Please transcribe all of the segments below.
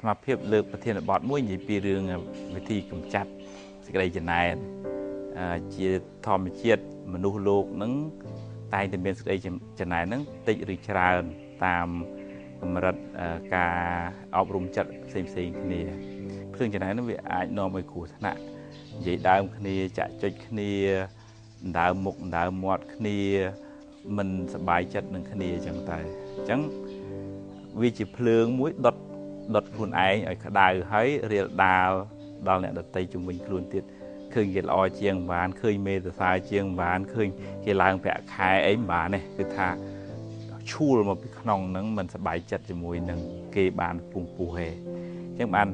សមាភិបលើកប្រធានបទមួយនិយាយពីរឿងវិធីកម្ចាត់សេចក្តីចំណែនជាធម្មជាតិមនុស្សលោកនឹងតែងតែមានសេចក្តីចំណែននឹងតិចឬច្រើនតាមកម្រិតការអប់រំចិត្តផ្សេងផ្សេងគ្នាភ្លើងចំណែននឹងវាអាចនាំឲ្យគ្រោះថ្នាក់និយាយដើមគ្នាចាក់ចុចគ្នាដើមមុខដើមមាត់គ្នាមិនសบายចិត្តនឹងគ្នាអញ្ចឹងទៅអញ្ចឹងវាជាភ្លើងមួយដុត ដុតខ្លួនឯងឲ្យក្តៅហើយរាលដាលដល់អ្នកដតីជំនាញខ្លួនទៀតឃើញគេល្អជាងបានឃើញមេសរសើរជាងបានឃើញគេឡើងប្រាក់ខែអីបានទេគឺថាឈួលមកពីក្នុងហ្នឹងមិនសប្បាយចិត្តជាមួយនឹងគេបានពងពោះទេអញ្ចឹងបាន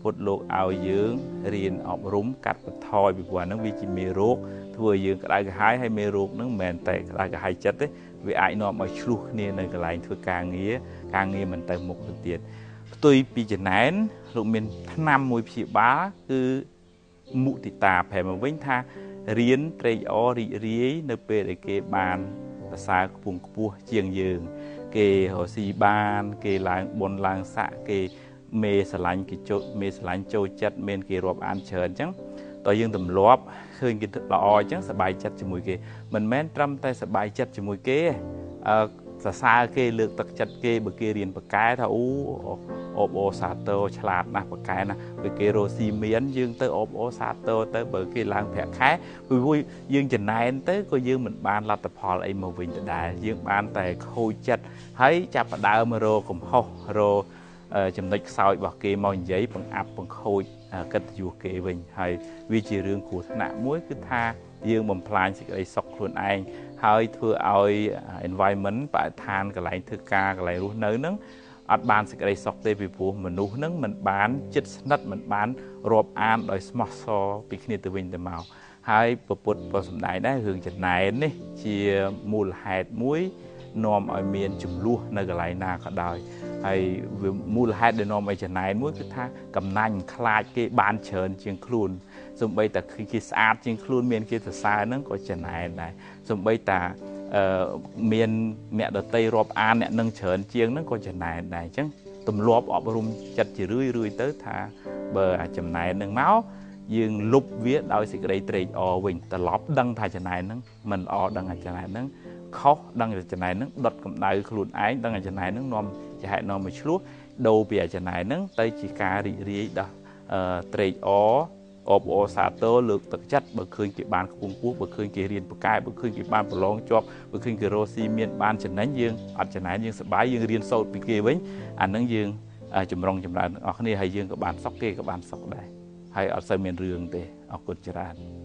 ពុទ្ធលោកឲ្យយើងរៀនអប់រំកាត់បន្ថយពីព្រោះហ្នឹងវាជាមេរោគធ្វើឲ្យយើងក្តៅក្រហាយហើយមេរោគហ្នឹងមិនមែនតែក្តៅក្រហាយចិត្តទេវាអាចនាំឲ្យឆ្លុះគ្នានៅកន្លែងធ្វើការងារការងារមិនទៅមុខទៅទៀត ផ្ទុយពីចំណែនលោកមានឆ្នាំមួយព្យាបាលគឺមុទិតាប្រែមកវិញថារៀនត្រេកអររីករាយនៅពេលដែលគេបានប្រសើរខ្ពង់ខ្ពស់ជាងយើង គេរស់ស៊ីបាន គេឡើងបុណ្យឡើងស័កគេមេស្រឡាញ់គេចូលមេស្រឡាញ់ចូលចិត្តមានគេរាប់អានច្រើនអញ្ចឹងតើយើងទម្លាប់ឃើញគេល្អអញ្ចឹងសប្បាយចិត្តជាមួយគេមិនមែនត្រឹមតែសប្បាយចិត្តជាមួយគេអឺ សរសើរគេលើកទឹកចិត្តគេបើគេរៀនបកែថាអូអបអូសាទរឆ្លាតណាស់បកែណាបើគេរស់ស៊ីមានយើងទៅអបអូសាទរទៅបើគេឡើងប្រាក់ខែពីព្រោះយើងចំណែនទៅក៏យើងមិនបានលទ្ធផលអីមកវិញដដែលយើងបានតែខូចចិត្តហើយចាប់ផ្ដើមរកកំហុសរក ចំណុចខ្សោយរបស់គេមកនិយាយបង្អាប់បង្ខូចកិត្តិយសគេវិញហើយវាជារឿងគ្រោះថ្នាក់មួយគឺថាយើងបំផ្លាញសេចក្តីសុខខ្លួនឯងហើយធ្វើឲ្យ environment បរិស្ថានកន្លែងធ្វើការកន្លែងរស់នៅហ្នឹងអត់បានសេចក្តីសុខទេពីព្រោះមនុស្សហ្នឹងមិនបានចិត្តស្និទ្ធមិនបានរាប់អានដោយស្មោះសរពីគ្នាទៅវិញទៅមកហើយពពុទ្ធក៏សម្ដែងដែររឿងចំណែននេះជាមូលហេតុមួយ នាំឲ្យមានចំនួននៅកន្លែងណាក៏ដោយហើយមូលហេតុដែលនាំឲ្យចំណែនមួយគឺថាកំណាញ់ខ្លាចគេបានច្រើនជាងខ្លួនសំបីតែគេស្អាតជាងខ្លួនមានគេសរសើរហ្នឹងក៏ចំណែនដែរសំបីតាមានអ្នកដតីរាប់អានអ្នកនឹងច្រើនជាងហ្នឹងក៏ចំណែនដែរអញ្ចឹងទម្លាប់អប់រំចិត្តជារឿយរឿយទៅថាបើអាចំណែនហ្នឹងមកយើងលុបវាដោយសេចក្តីត្រេកអរវិញត្រឡប់ដឹងថាចំណែនហ្នឹងមិនល្អដឹងថាចំណែនហ្នឹង ខុសដឹងថាចំណែនហ្នឹងដុតកម្ដៅខ្លួនឯងដឹងថាចំណែនហ្នឹងនាំជាហេតុនាំមកឆ្លោះដូរពីអាចំណែនហ្នឹងទៅជាការរីករាយដោះត្រេកអរអបអរសាទរលើកទឹកចិត្តបើឃើញគេបានខ្ពង់ខ្ពស់បើឃើញគេរៀនប្រកែបើឃើញគេបានប្រឡងជាប់បើឃើញគេរស់ស៊ីមានបានចំណេញយើងអត់ចំណែនយើងសប្បាយយើងរៀនសូត្រពីគេវិញអានឹងយើងចម្រុងចម្រើនទាំងអស់គ្នាហើយយើងក៏បានសុខគេក៏បានសុខដែរហើយអត់សូវមានរឿងទេអរគុណច្រើន